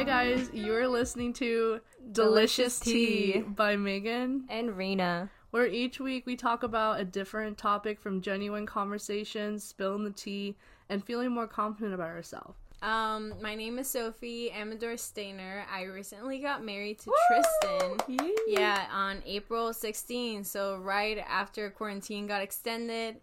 Hi guys, you're listening to Delicious, Delicious Tea Tea. by Megan, And Rena. where each week we talk about a different topic from genuine conversations, spilling the tea, and feeling more confident about ourselves. Um, my name is Sophie Amador Stainer. I recently got married to Tristan. Yeah, on April 16th. So right after quarantine got extended,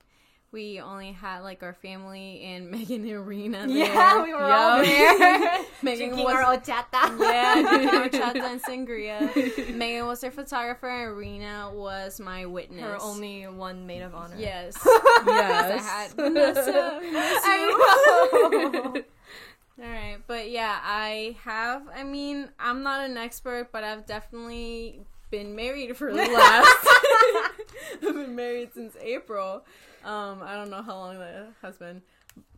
we only had like our family and Megan and Rena there. Yeah, we were all Yeah. there. Megan Drinking was our horchata. yeah, horchata and sangria. Megan was our photographer and Rena was my witness. Her only one maid of honor. Yes. Yes. I had Vanessa. we miss you. I know. All right, but yeah, I have. I mean, I'm not an expert, but I've definitely been married for the last. I've been married since April. Um, I don't know how long that has been.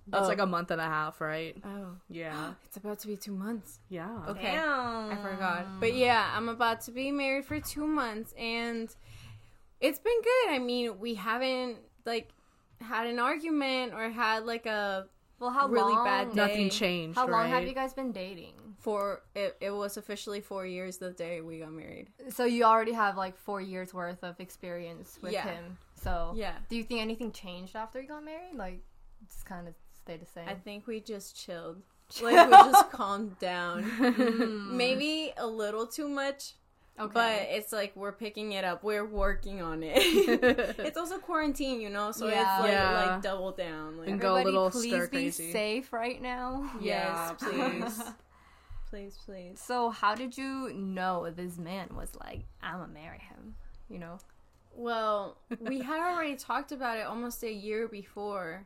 That's Oh. like a month and a half, right? Oh, Yeah. it's about to be two months. Yeah. Okay. Damn. I forgot. But yeah, I'm about to be married for two months, and it's been good. I mean, we haven't like had an argument or had like a Well, how really long? bad day. Nothing changed. How long right? have you guys been dating? For. It, it was officially four years the day we got married. So you already have like four years worth of experience with Yeah. him. So Yeah. do you think anything changed after you got married? Like, just kind of stay the same. I think we just chilled. Like we just calmed down. Mm. Maybe a little too much, okay. but it's like we're picking it up. We're working on it. it's also quarantine, you know, so Yeah. it's like Yeah. like double down. Like And go a Everybody, little please stir be crazy. safe right now. yes, Yeah, please. please, please. So how did you know this man was like, I'm gonna marry him? You know? Well, we had already talked about it almost a year before.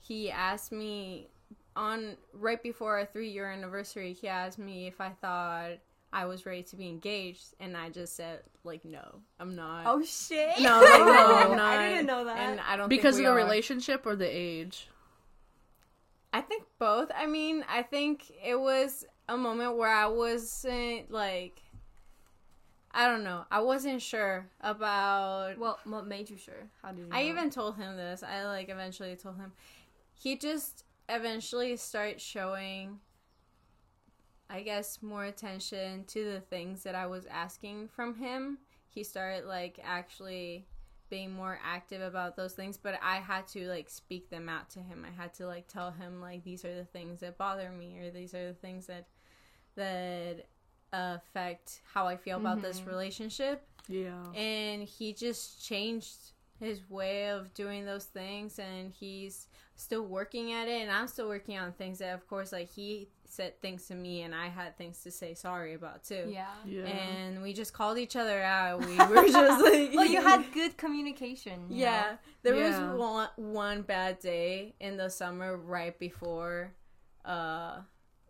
He asked me on right before our three year anniversary. He asked me if I thought I was ready to be engaged, and I just said like, no, I'm not. Oh shit! No, like, no, I'm not. I didn't know that. And I don't because of the are. relationship or the age? I think both. I mean, I think it was a moment where I wasn't like, I don't know, I wasn't sure about. well, what made you sure? How did you? I know? even told him this. I like eventually told him. He just eventually started showing. I guess more attention to the things that I was asking from him. He started like actually being more active about those things, but I had to like speak them out to him. I had to like tell him like these are the things that bother me or these are the things that that affect how I feel about this Mhm. relationship Yeah. and he just changed his way of doing those things and he's still working at it and i'm still working on things that of course like he said things to me and i had things to say sorry about too Yeah. Yeah. and we just called each other out we were just like Well, you had good communication. you yeah know? there Yeah. was one, one bad day in the summer right before uh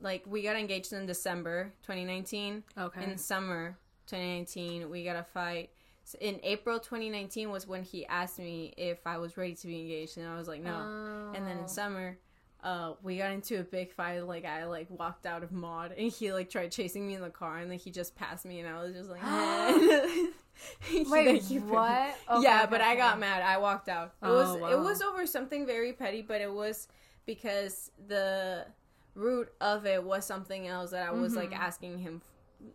like we got engaged in december 2019 okay. in summer 2019 we got a fight So in april 2019 was when he asked me if i was ready to be engaged and i was like no and then in Oh. summer uh, we got into a big fight. Like I like walked out of mod, and he like tried chasing me in the car, and then he just passed me, and I was just like, Wait, like, what? Okay, yeah, okay, but I got mad. I walked out. It Oh, was it was over something very petty, but it was because the root of it was something else that I was like Mhm. asking him,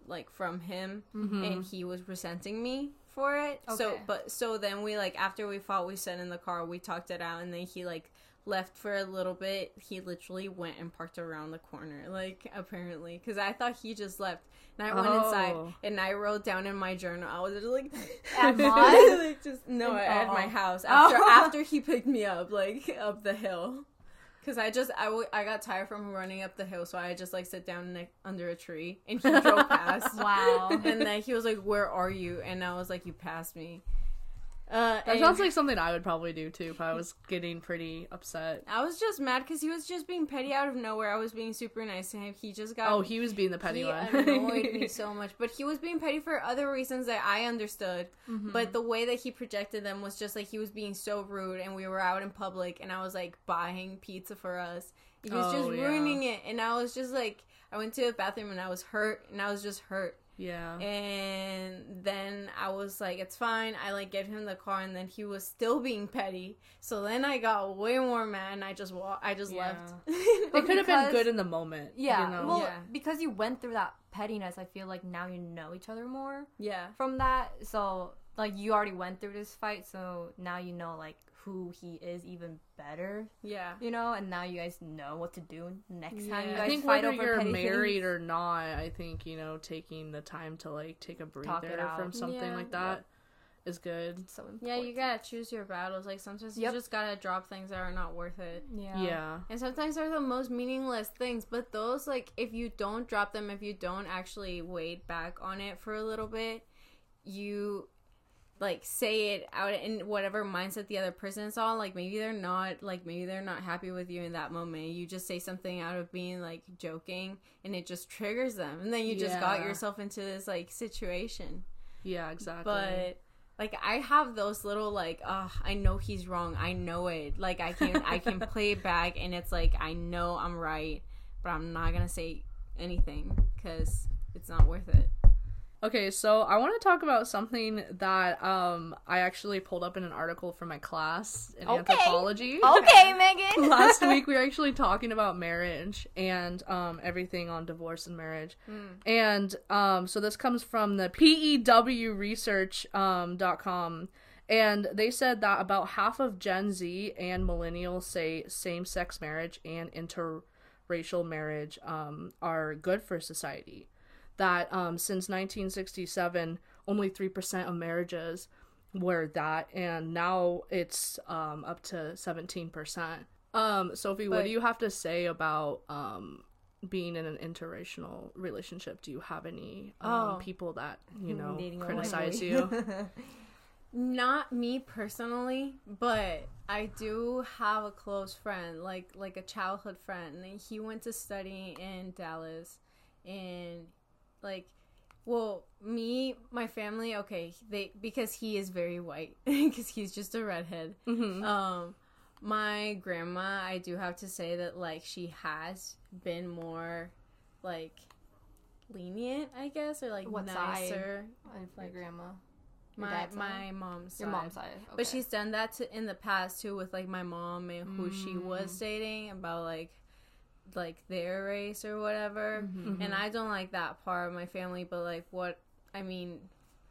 like from him, Mhm. and he was resenting me for it. So, but so then we like after we fought, we sat in the car, we talked it out, and then he like left for a little bit. He literally went and parked around the corner, like apparently, because I thought he just left, and I went inside Oh. and I wrote down in my journal. I was just like At mod? like just no In- at my oh. house after Oh. after he picked me up like up the hill. Cause I just I, w- I got tired from running up the hill, so I just like sit down under a tree, and he drove past. Wow. And then he was like, "Where are you?" And I was like, "You passed me." Uh, That sounds like something I would probably do too if I was getting pretty upset. I was just mad because he was just being petty out of nowhere. I was being super nice to him. He just got Oh, he was being the petty he one. annoyed me so much, but he was being petty for other reasons that I understood. Mhm. But the way that he projected them was just like he was being so rude, and we were out in public, and I was like buying pizza for us. He was Oh, just yeah. ruining it, and I was just like, I went to the bathroom and I was hurt, and I was just hurt. Yeah. And then I was like, it's fine. I like gave him the car, and then he was still being petty. So then I got way more mad, and I just wa- I just Yeah. left. it could have been good in the moment. Yeah, You know? well, Yeah. because you went through that pettiness, I feel like now you know each other more yeah, from that. So, like, you already went through this fight, so now you know, like, who he is even better, yeah, you know? And now you guys know what to do next time you guys I think fight whether over you're married things. or not, I think you know taking the time to like take a Talk breather from something Yeah. like that is good. so important. yeah. You gotta choose your battles. Like sometimes Yep. you just gotta drop things that are not worth it. Yeah. Yeah. And sometimes they're the most meaningless things, but those like if you don't drop them, if you don't actually wait back on it for a little bit, you like say it out in whatever mindset the other person's on. Like maybe they're not like maybe they're not happy with you in that moment. You just say something out of being like joking and it just triggers them. And then you just got yourself into this like situation. Yeah, exactly. But like I have those little like uh I know he's wrong. I know it. Like I can I can play it back and it's like I know I'm right, but I'm not going to say anything cuz it's not worth it. Okay, so I want to talk about something that um I actually pulled up in an article from my class in Okay. anthropology. Okay, Megan. Last week we were actually talking about marriage and um everything on divorce and marriage. And um so this comes from the PEWresearch um dot com and they said that about half of Gen Z and millennials say same-sex marriage and interracial marriage um are good for society that um, since 1967, only 3% of marriages were that, and now it's um, up to 17%. Um, Sophie, what do you have to say about um, being in an interracial relationship? Do you have any um, Oh. people that, you know, Dating criticize you? Not me personally, but I do have a close friend, like like a childhood friend. And he went to study in Dallas, and like, well, me, my family, okay, they because he is very white, because he's just a redhead. Mhm. Um, my grandma, I do have to say that like she has been more, like, lenient, I guess, or like What side? nicer. My grandma. Your My side? my mom's side. Your mom's side. But she's done that to, in the past too with like my mom and who she was Mm. dating about like like their race or whatever. Mm-hmm. And I don't like that part of my family, but like what I mean,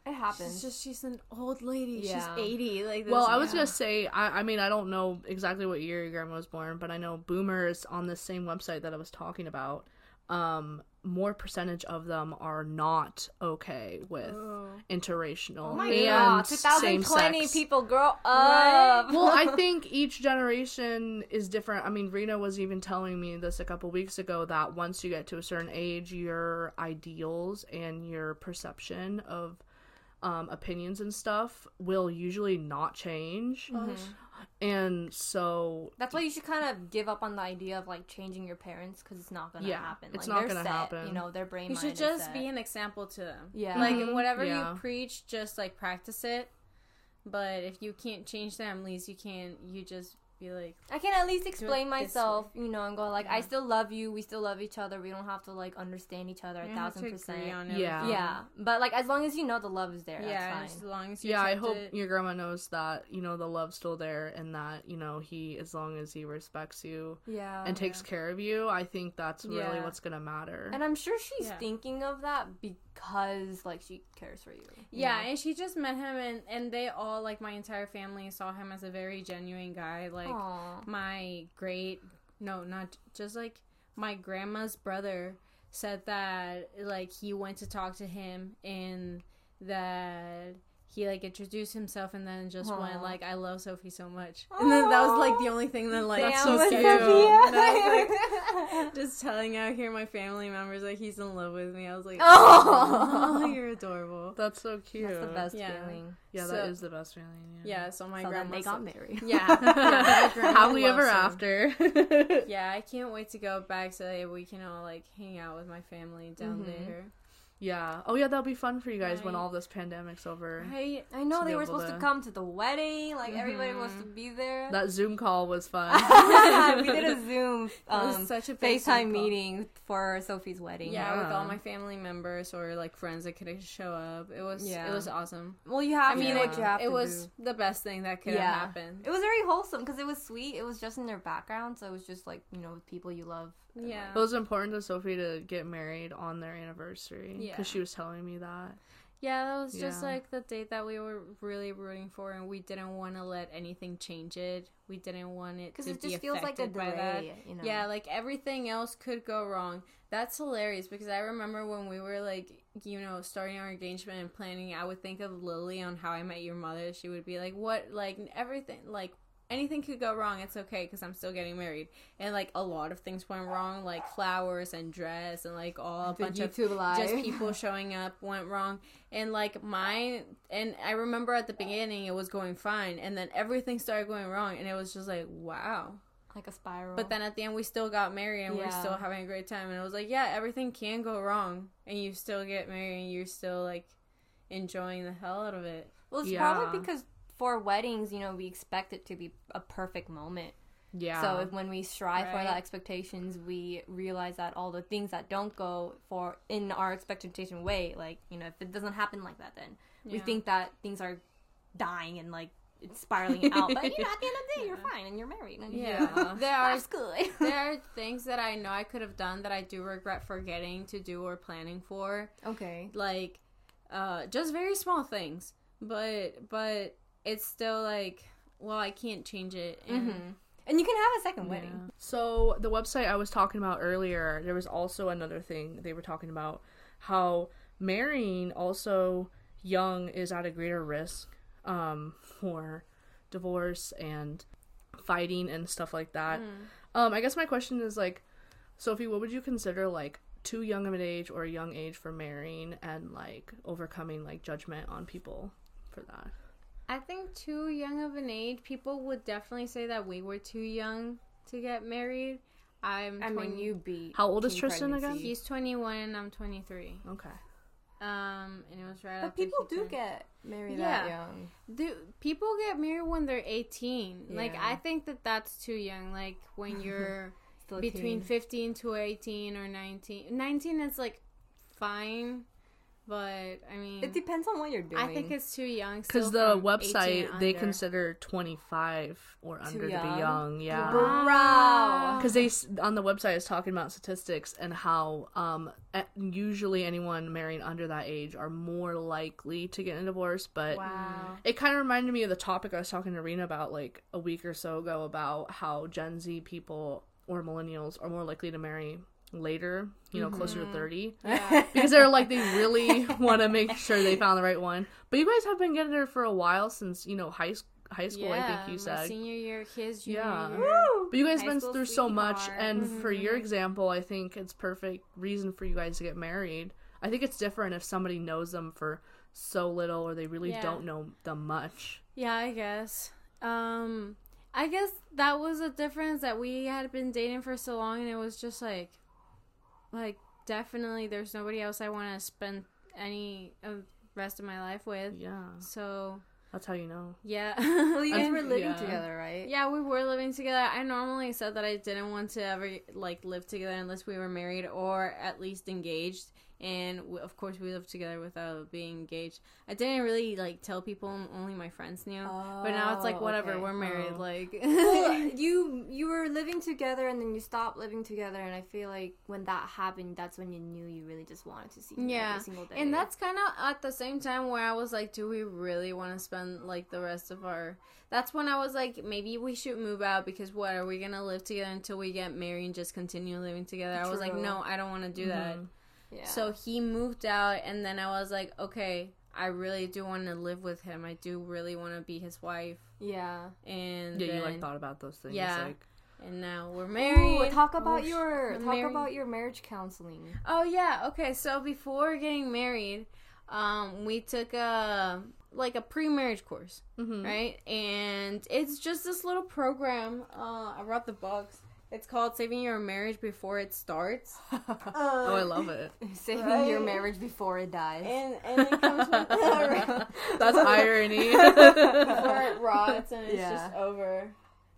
It happens. she's just she's an old lady. Yeah. She's eighty. Like Well, I was yeah. gonna say, I, I mean, I don't know exactly what year your grandma was born, but I know boomers on the same website that I was talking about, um, more percentage of them are not okay with Oh. interracial oh my and god, same 2020 sex. people grow up. Right? well, I think each generation is different. I mean, Rena was even telling me this a couple weeks ago that once you get to a certain age, your ideals and your perception of um, opinions and stuff will usually not change. And so, That's why you should kind of give up on the idea of like changing your parents because it's not gonna Yeah, happen. it's like, not they're gonna set, happen. You know, their brain. You mind should is just set. be an example to them. Yeah. Like Mhm. whatever Yeah. you preach, just like practice it. But if you can't change them, at least you can't. You just be like, I can at least explain myself, you know, and go like, I still love you. We still love each other. We don't have to like understand each other a you don't thousand percent. agree Yeah. Yeah, but like as long as you know the love is there, yeah. that's As long as you yeah, I hope it. your grandma knows that, you know, the love's still there and that, you know, he, as long as he respects you Yeah, and takes care of you, I think that's really Yeah. what's going to matter. and I'm sure she's Yeah. thinking of that because like she cares for you. you Yeah, know? and she just met him, and and they all like my entire family saw him as a very genuine guy. Like Aw. my great, no, not just like my grandma's brother said that like he went to talk to him and that he like introduced himself and then just went like I love Sophie so much, and then that was like the only thing that like That's Damn, so cute. Sophia. And was, like, just telling out here my family members like he's in love with me. I was like, Aw. oh, you're adorable. that's so cute. That's the best Yeah. feeling. Yeah, So- that is the best feeling. Yeah. Yeah, so my so then grandma they got married. Yeah, yeah, Happily ever him. after. Yeah, I can't wait to go back so that we can all like hang out with my family down Mhm. there. Yeah. Oh yeah, that'll be fun for you guys when all this pandemic's over. Right. I know they were supposed to to- come to the wedding. Like everybody wants Mm-hmm. to be there. That Zoom call was fun. we did a Zoom um, such a big FaceTime meeting for Sophie's wedding. Yeah, with all my family members or like friends that could show up. It was Yeah. it was awesome. Well, you have I mean, to do it, what you have it to was do. the best thing that could Yeah. have happened. It was very wholesome because it was sweet. It was just in their background, so it was just like you know with people you love. Yeah. It was important to Sophie to get married on their anniversary Yeah. because she was telling me that. Yeah, that was just like the date that we were really rooting for, and we didn't want to let anything change it. We didn't want it Because it be just feels like a affected delay. You know. Yeah, like everything else could go wrong. That's hilarious because I remember when we were like, you know, starting our engagement and planning, I would think of Lily on How I Met Your Mother. She would be like, "What? Like everything? Like anything could go wrong. It's okay because I'm still getting married." And like a lot of things went wrong, like flowers and dress and like all a The bunch of live. just people showing up went wrong and like mine and i remember at the beginning it was going fine and then everything started going wrong and it was just like wow like a spiral. but then at the end we still got married and we're still having a great time and it was like yeah everything can go wrong and you still get married and you're still like enjoying the hell out of it well, it's Yeah. probably because for weddings, you know, we expect it to be a perfect moment. Yeah. So if, when we strive for Right. that expectations, we realize that all the things that don't go for in our expectation way, like you know, if it doesn't happen like that, then we think that things are dying and like it's spiraling out. But you know, at the end of the day, you're fine and you're married. And Yeah. yeah, There are- that's good. there are things that i know i could have done that i do regret forgetting to do or planning for okay. like uh just very small things but but it's still like well i can't change it and hmm And you can have a second Yeah. wedding. So the website I was talking about earlier, there was also another thing they were talking about how marrying also young is at a greater risk um, for divorce and fighting and stuff like that. Um, I guess my question is like, Sophie, what would you consider like too young of an age or a young age for marrying and like overcoming like judgment on people for that? I think too young of an age people would definitely say that we were too young to get married i'm I 20 mean, you beat. How old is teen Tristan again? he's 21 and i'm 23 Okay. um and it was right But after people do turned- get married Yeah. that young. do people get married when they're 18 like i think that that's too young like when you're between 15 to 18 or 19 19 is like fine but i mean It depends on what you're doing. i think it's too young Because the website they consider 25 or under to be young? young. Yeah. Wow. Because they on the website is talking about statistics and how um usually anyone marrying under that age are more likely to get a divorce. But wow it kind of reminded me of the topic I was talking to Rena about like a week or so ago about how Gen Z people or millennials are more likely to marry later, you know, closer to 30 yeah. because they're like they really want to make sure they found the right one. But you guys have been getting there for a while since you know high high school. I think you said. senior year his junior Yeah. year. But you guys High been through so much, and for your example, I think it's perfect reason for you guys to get married. I think it's different if somebody knows them for so little or they really Yeah. don't know them much. Yeah, I guess. Um, I guess that was a difference that we had been dating for so long, and it was just like, like definitely, there's nobody else I want to spend any of rest of my life with. Yeah, So that's how you know. yeah, Well, you guys were living yeah. together, right? yeah, we were living together. I normally said that I didn't want to ever like live together unless we were married or at least engaged. And of course, we lived together without being engaged. I didn't really like tell people; only my friends knew. but now it's like Oh, whatever, okay. we're oh. married. Oh. Like, well, uh, you you were living together and then you stopped living together, and I feel like when that happened, that's when you knew you really just wanted to see Yeah. every single day. and that's kind of at the same time where I was like, do we really want to spend like the rest of our? That's when I was like, maybe we should move out because what are we gonna live together until we get married and just continue living together? I was like, no, I don't want to do that. Mm-hmm. Yeah. So he moved out, and then I was like, okay, I really do want to live with him. I do really want to be his wife, yeah. and Yeah, you like thought about those things. Yeah. Like, and now we're married. Ooh, married. talk about sh- your I'm talk married. about your marriage counseling. Oh yeah, okay. So before getting married, um, we took a like a pre-marriage course, mhm. right? And it's just this little program. Uh, I brought the box. It's called Saving Your Marriage Before It Starts. Oh, I love it. Saving Right? your marriage before it dies. And and it comes with That's irony. before it rots and it's Yeah. just over.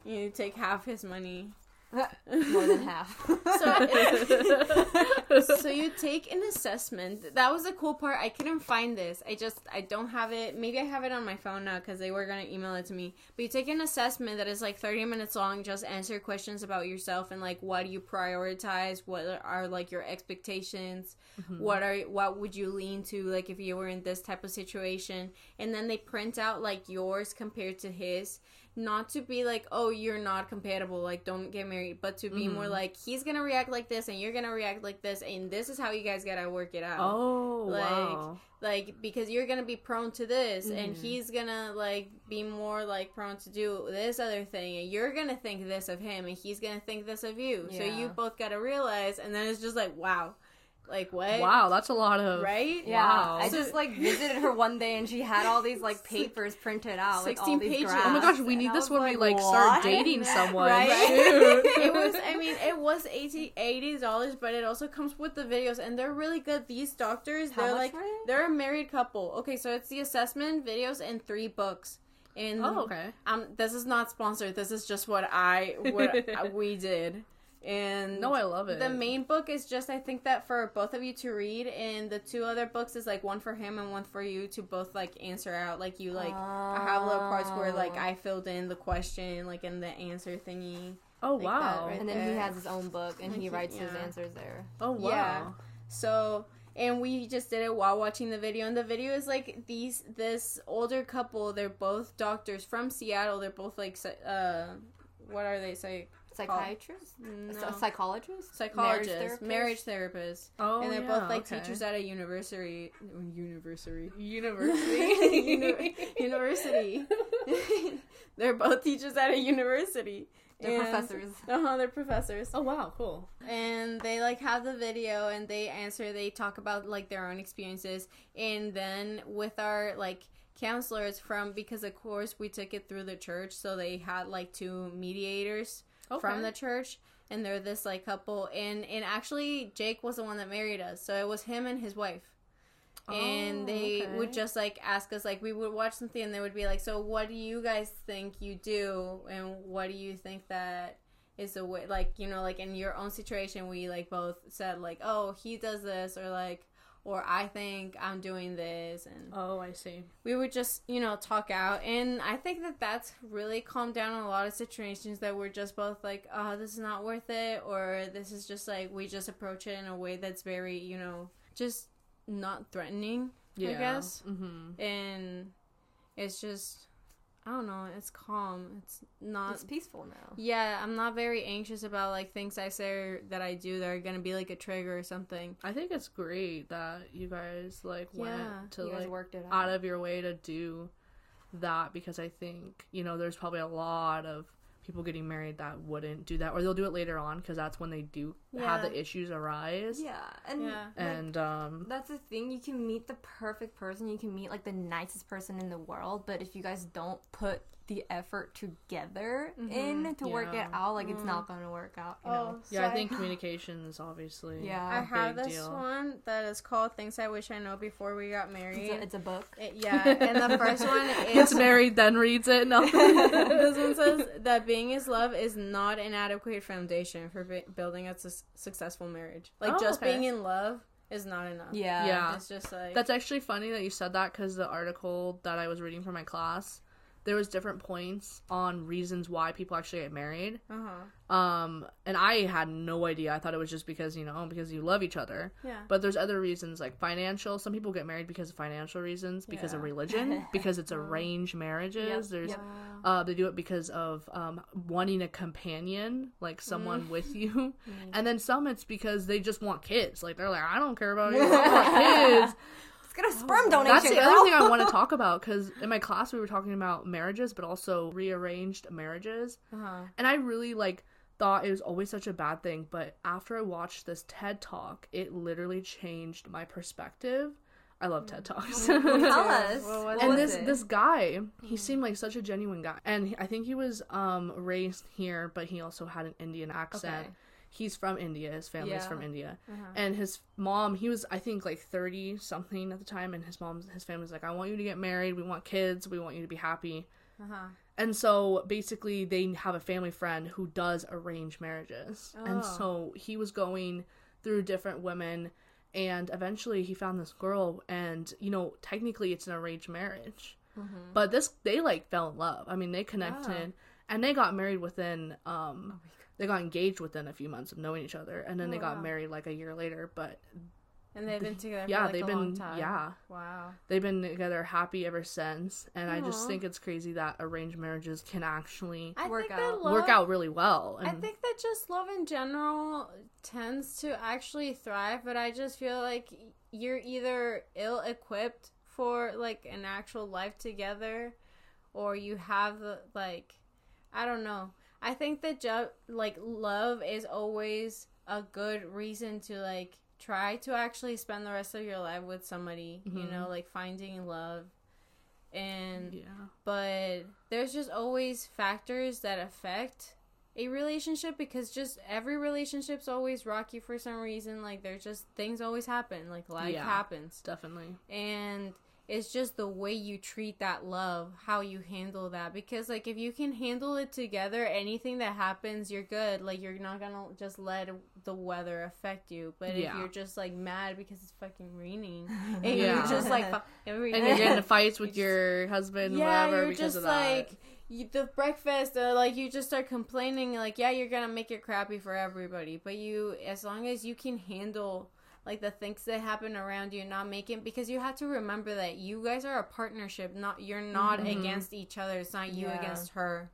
You take half his money. More than half. So, so you take an assessment. That was the cool part. I couldn't find this. I just I don't have it. Maybe I have it on my phone now because they were gonna email it to me. But you take an assessment that is like thirty minutes long. Just answer questions about yourself and like what do you prioritize? What are like your expectations? Mm-hmm. What are what would you lean to like if you were in this type of situation? And then they print out like yours compared to his not to be like oh you're not compatible like don't get married but to be more like he's gonna react like this and you're gonna react like this and this is how you guys gotta work it out. Oh, Like, wow. like because you're gonna be prone to this and Mhm. he's gonna like be more like prone to do this other thing and you're gonna think this of him and he's gonna think this of you. So you both gotta realize and then it's just like wow like what Wow, that's a lot of. right Yeah, Wow. I So- just like visited her one day and she had all these like papers printed out, with 16 all these pages. graphs. Oh my gosh, we need I this was when we like start dating someone. Right? Shoot. it was i mean it was 80 dollars but it also comes with the videos and they're really good these doctors How they're like were they? they're a married couple okay so it's the assessment videos and three books and Oh, okay. um this is not sponsored this is just what i what we did and No, I love it. the main book is just I think that for both of you to read, and the two other books is like one for him and one for you to both like answer out. Like you like I have little parts where like Oh. I filled in the question like in the answer thingy. Oh like wow. right? And then he has his own book and Like he he- writes his answers there. Oh wow. Yeah. So and we just did it while watching the video, and the video is like these this older couple. They're both doctors from Seattle. They're both like uh what are they say Psychiatrist? no. A psychologist? psychologists, Marriage marriage, therapist? Oh, and they're yeah, both like okay. teachers at a university university University. Uni- university they're both teachers at a university They're professors. uh-huh they're professors oh wow, cool. and they like have the video and they answer they talk about like their own experiences and then with our like counselors from because of course we took it through the church so they had like two mediators from the church and they're this like couple and and actually Jake was the one that married us so it was him and his wife and Oh, they okay. would just like ask us like we would watch something and they would be like so what do you guys think you do and what do you think that is the way like you know like in your own situation we like both said like oh he does this or like or i think i'm doing this and Oh, I see. we would just you know talk out and i think that that's really calmed down a lot of situations that we're just both like oh this is not worth it or this is just like we just approach it in a way that's very you know just not threatening Yeah. i guess Mm-hmm. and it's just i don't know it's calm it's not It's peaceful now. yeah i'm not very anxious about like things i say or that i do that are gonna be like a trigger or something I think it's great that you guys like Yeah, went to you like worked it out. out of your way to do that because I think you know there's probably a lot of people getting married that wouldn't do that or they'll do it later on because that's when they do have Yeah. the issues arise yeah, and Yeah. like, um that's the thing. You can meet the perfect person. You can meet like the nicest person in the world, but if you guys don't put the effort together in to work it out, like it's not gonna work out. You oh know? yeah I think communication is obviously Yeah. I a have big this deal. one that is called "Things I Wish I Know Before We Got Married." It's a, it's a book. It- yeah, and the first one gets married then reads it no this one says that being is love is not an adequate foundation for bu- building a su- successful marriage. Like Oh, just okay. being in love is not enough. Yeah. Yeah. it's just like That's actually funny that you said that because the article that I was reading for my class, there was different points on reasons why people actually get married. uh huh. Um, and I had no idea. I thought it was just because you know because you love each other. Yeah. But there's other reasons like financial. Some people get married because of financial reasons, because of religion, because it's arranged marriages. There's Yep. uh, they do it because of um, wanting a companion, like someone with you, and then some it's because they just want kids. Like they're like, I don't care about you, I want kids. Let's get a sperm donation. That's the girl. other thing I want to talk about because in my class we were talking about marriages, but also rearranged marriages, Uh huh. and I really like thought it was always such a bad thing. But after I watched this TED talk, it literally changed my perspective I love TED Talks. Tell us. What was What it? and this it? this guy, he seemed like such a genuine guy, and he- I think he was um raised here, but he also had an Indian accent. Okay. He's from India. His family's Yeah. from India, Uh-huh. and his mom. He was I think like thirty something at the time, and his mom, his family's like, I want you to get married. We want kids. We want you to be happy. Uh-huh. And so basically, they have a family friend who does arrange marriages. And Oh. so he was going through different women, and eventually he found this girl. And you know, technically, it's an arranged marriage, Mm-hmm. but this they like fell in love. I mean, they connected, and they got married within. um They got engaged within a few months of knowing each other, and then Oh, they got wow. married like a year later. But And they've been together yeah, like they've a been long time. yeah Wow. they've been together happy ever since. And I just think it's crazy that arranged marriages can actually I Work out. love, work out really well. And I think that just love in general tends to actually thrive, but I just feel like you're either ill equipped for like an actual life together or you have like I don't know. I think that like love is always a good reason to like try to actually spend the rest of your life with somebody, you Mhm. know, like finding love. And yeah. but there's just always factors that affect a relationship because just every relationship's always rocky for some reason like there's just things always happen like life Yeah. happens Definitely. and it's just the way you treat that love how you handle that because like if you can handle it together anything that happens you're good like you're not gonna just let the weather affect you but Yeah. if you're just like mad because it's fucking raining and Yeah. you're just like every And you're getting fights with your husband, yeah, whatever, you're because just of that. like you, the breakfast. Uh, like you just start complaining. Like yeah, you're gonna make it crappy for everybody, but you, as long as you can handle like the things that happen around you, not making because you have to remember that you guys are a partnership. Not you're not Mhm. against each other. It's not you Yeah. against her.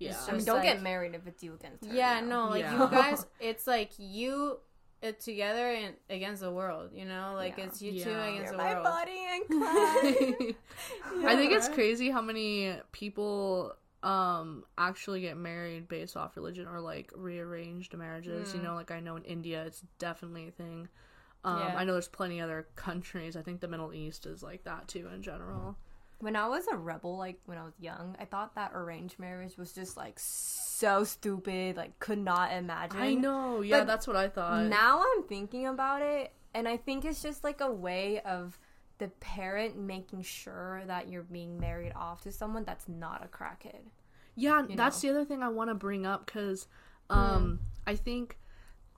yeah. it's I mean, don't like- get married if it's you against her. Yeah, you no, like Yeah. you guys, it's like you. uh together and against the world, you know, like Yeah. it's you two against You're the my world. body and cry. I think it's crazy how many people um actually get married based off religion or like rearranged marriages. You Mm. know, like I know in India it's definitely a thing. Um, Yeah. I know there's plenty other countries. I think the Middle East is like that too in general. when I was a rebel, like when I was young, I thought that arranged marriage was just like so stupid. Like, could not imagine. I know. Yeah, But that's what I thought. Now I'm thinking about it, and I think it's just like a way of the parent making sure that you're being married off to someone that's not a crackhead. Yeah, you that's know? the other thing I want to bring up because um, I think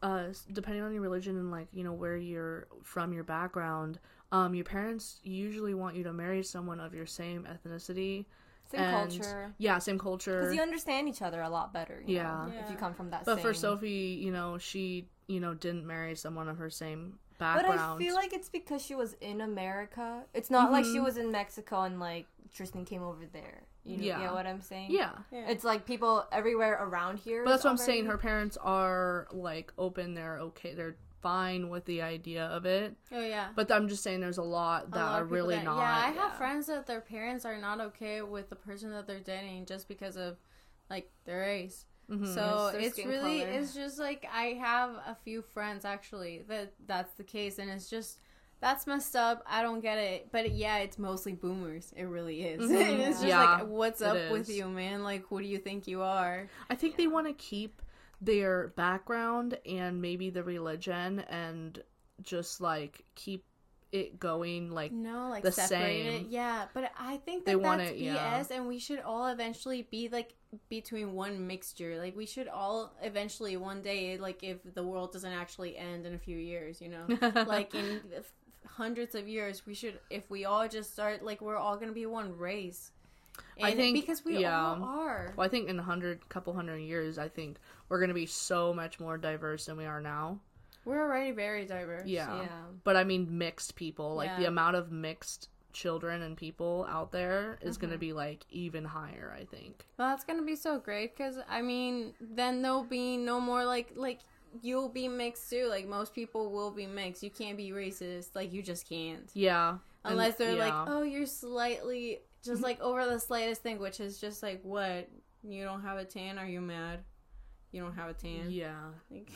uh, depending on your religion and like you know where you're from, your background, um, your parents usually want you to marry someone of your same ethnicity. Same and- culture. Yeah, same culture. Because you understand each other a lot better. you Yeah. know, If you come from that but for Sophie, you know, she you know didn't marry someone of her same background But. I feel like it's because she was in America. It's not like she Mhm. was in Mexico and like Tristan came over there. You know, Yeah. get what I'm saying? yeah. It's like people everywhere around here. But that's what I'm saying. Her parents are like open. They're okay. They're fine with the idea of it. oh yeah. But I'm just saying, there's a lot A that lot are really that- not. Yeah, I have friends that their parents are not okay with the person that they're dating just because of like their race. Mhm. So It's it's really color. it's just like I have a few friends actually that that's the case, and it's just that's messed up. I don't get it, but yeah, it's mostly boomers. It really is. Mhm. it's just Yeah, like, what's it up with you, man? Like, who do you think you are? I think they want to keep their background and maybe the religion and just like keep it going like No, like the separate it. same. Yeah, but I think They that want that's it, BS, yeah. and we should all eventually be like between one mixture. Like we should all eventually one day, like if the world doesn't actually end in a few years, you know, like in hundreds of years, we should if we all just start like we're all gonna be one race. I think- because we yeah. all are. well, I think in a hundred couple hundred years I think we're gonna be so much more diverse than we are now. We're already very diverse. Yeah. Yeah. But I mean mixed people. Like the amount of mixed children and people out there is Mm-hmm. gonna be like even higher, I think. Well, that's gonna be so great because I mean, then there'll be no more like like you'll be mixed too. Like most people will be mixed. You can't be racist. Like you just can't Yeah. And- unless they're like, oh, you're slightly just like over the slightest thing, which is just like what you don't have a tan. Are you mad? You don't have a tan. Yeah. Like,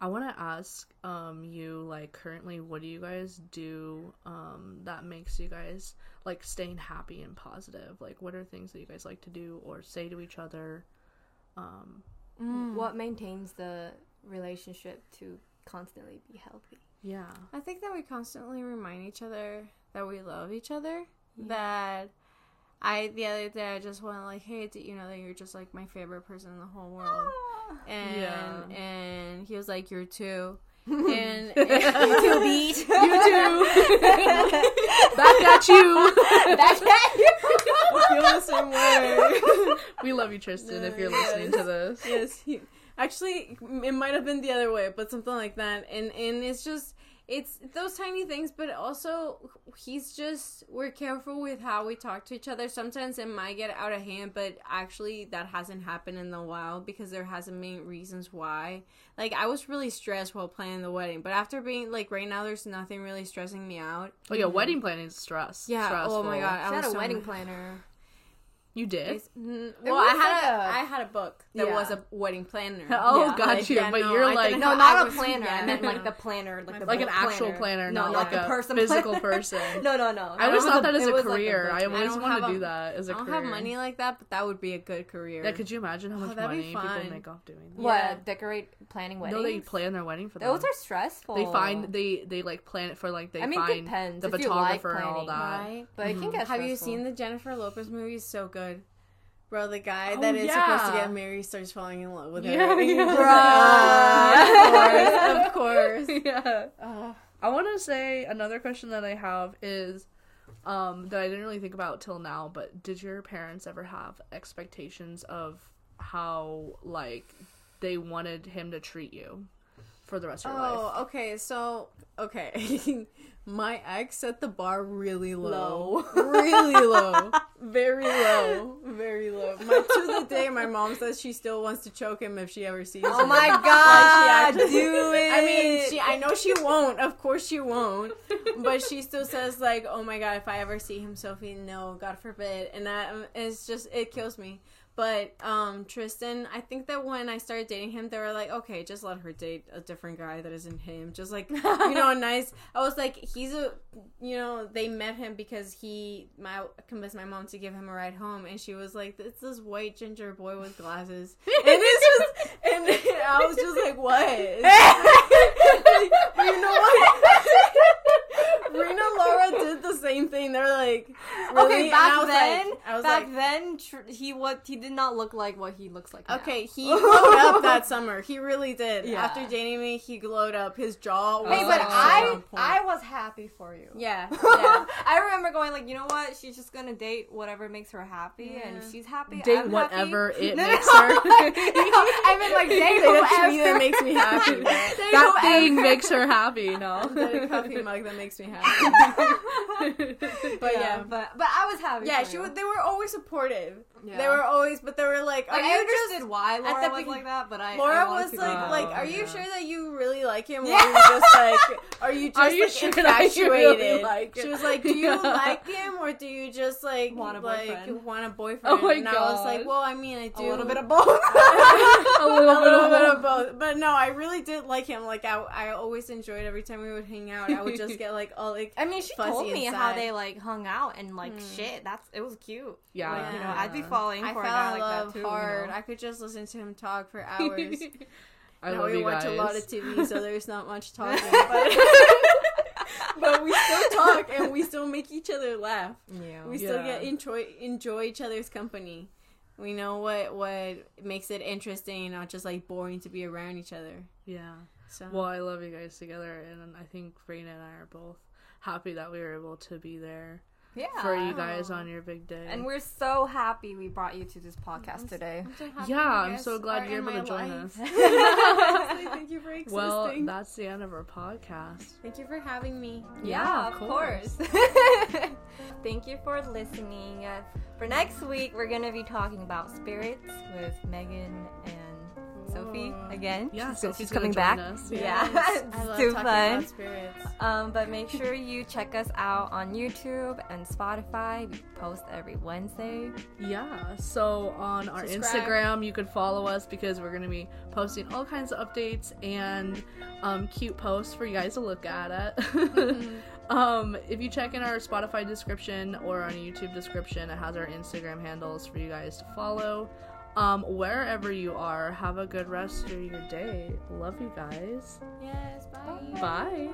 I want to ask um you like currently what do you guys do um that makes you guys like staying happy and positive? Like what are things that you guys like to do or say to each other? Um What maintains the relationship to constantly be healthy? yeah. I think that we constantly remind each other that we love each other. That I the other day I just went like, hey, did you know that you're just like my favorite person in the whole world? And Yeah. and he was like, you're too. and, You too, beat. You too. Back at you. Back at you. feel the same way. we love you, Tristan, if you're Yes. listening to this. yes, he, actually, it might have been the other way, but something like that. And and it's just it's those tiny things, but also he's just we're careful with how we talk to each other. Sometimes it might get out of hand, but actually that hasn't happened in a while because there hasn't been reasons why. Like I was really stressed while planning the wedding, but after being like right now, there's nothing really stressing me out. Oh mm-hmm. yeah, wedding planning is stress. Yeah. Oh my stressful. god, I She had a so wedding mad. planner. You did? It's- It Well, I had like a, a- I had a book that Yeah. was a wedding planner. Oh, Yeah, got like, you. yeah, but no, you're I like No, not I a was- planner. yeah, I meant like the planner, like the like an book actual planner. planner, No, not like like a a person physical person. No, no, no. I always It was thought that as a was like career. I always don't wanted to do that as a I don't career. have money like that, but that would be a good career. Yeah, could you imagine how Oh, much money people make off doing that? What Yeah. decorate planning weddings? No, they plan their wedding for them. Those are stressful. they find they they like plan it for like they I mean, find depends the you like photographer and all planning, that. But it can mm-hmm. get. Have you seen the Jennifer Lopez movie? So good. Bro, the guy Oh, that is supposed to get married starts falling in love with her. Yeah, yeah. Bruh. of course, of course. yeah. Uh, I want to say another question that I have is um that I didn't really think about till now, but did your parents ever have expectations of how like they wanted him to treat you for the rest of your life? oh, okay. So, okay. My ex set the bar really low. really low. Very low. Very low. My, to the day, my mom says she still wants to choke him if she ever sees him. Oh my Like, god, she actually- do it! I mean, she. I know she won't. Of course, she won't. But she still says like, "Oh my god, if I ever see him, Sophie, no, God forbid." And that um, it's just it kills me. But um, Tristan, I think that when I started dating him, they were like, "Okay, just let her date a different guy that isn't him." Just like you know, a nice. I was like, he's a, you know, they met him because he my convinced my mom to give him a ride home, and she was like, "It's this white ginger boy with glasses," and it's just, and I was just like, "What?" You know what? Laura did the same thing. They're like, really? okay, back I was then, like, I was back like, then, tr- he what he did not look like what he looks like. now. okay, he glowed up that summer. He really did. Yeah. After dating me, he glowed up. His jaw was Hey, but I. I was happy for you. yeah, yeah. I remember going like, you know what? She's just gonna date whatever makes her happy, and if she's happy. Date I'm whatever happy. it No, no, makes no. her. I mean, like date Say that to me that makes me happy. That whoever- thing makes her happy, no? The coffee mug that makes me happy. But yeah. but but I was happy. Yeah, she was, they were always supportive. Yeah. They were always, but they were like, are Like, you I understood just why Laura was be- like that, but I Laura I was like, like, are you sure that you really like him? Or Yeah. you just like, are you just Are you like, sure that you infatuated? really like she was like, do you like him or do you just like Want a like boyfriend? want a boyfriend? Oh my and I was like, well, I mean, I do a little bit of both. a a little, little bit, bit of of both. But no, I really did like him. Like I, I always enjoyed every time we would hang out. I would just get like all like. I mean, she Fuzzy told me how they like hung out and like Mm. shit. That's it was cute. Yeah. Like, you know, I'd be falling I for fell a guy in like love that too. hard. You know? I could just listen to him talk for hours. I now love we you watch guys. a lot of TV, so there's not much talking. But, but we still talk and we still make each other laugh. Yeah. We still Yeah. get enjoy enjoy each other's company. We know what what makes it interesting, not just like boring to be around each other. Yeah. So Well, I love you guys together, and I think Raina and I are both happy that we were able to be there yeah. for you guys on your big day. And we're so happy we brought you to this podcast today. I'm so Yeah, I'm so glad you're able to join life. us. Honestly, Thank you for existing. well, that's the end of our podcast. Thank you for having me. Yeah, of of course. Thank you for listening. Uh, for next week, we're gonna be talking about spirits with Megan and Sophie again. Yeah, she's, Sophie's she's coming back. us. Yeah, Yes. it's too talking fun. about. Um, but make sure you check us out on YouTube and Spotify. We post every Wednesday. Yeah, so on our Subscribe. Instagram, you could follow us because we're going to be posting all kinds of updates and um, cute posts for you guys to look at. It. um, if you check in our Spotify description or on YouTube description, it has our Instagram handles for you guys to follow. Um, wherever you are, have a good rest of your day. Love you guys. Yes, bye. Bye.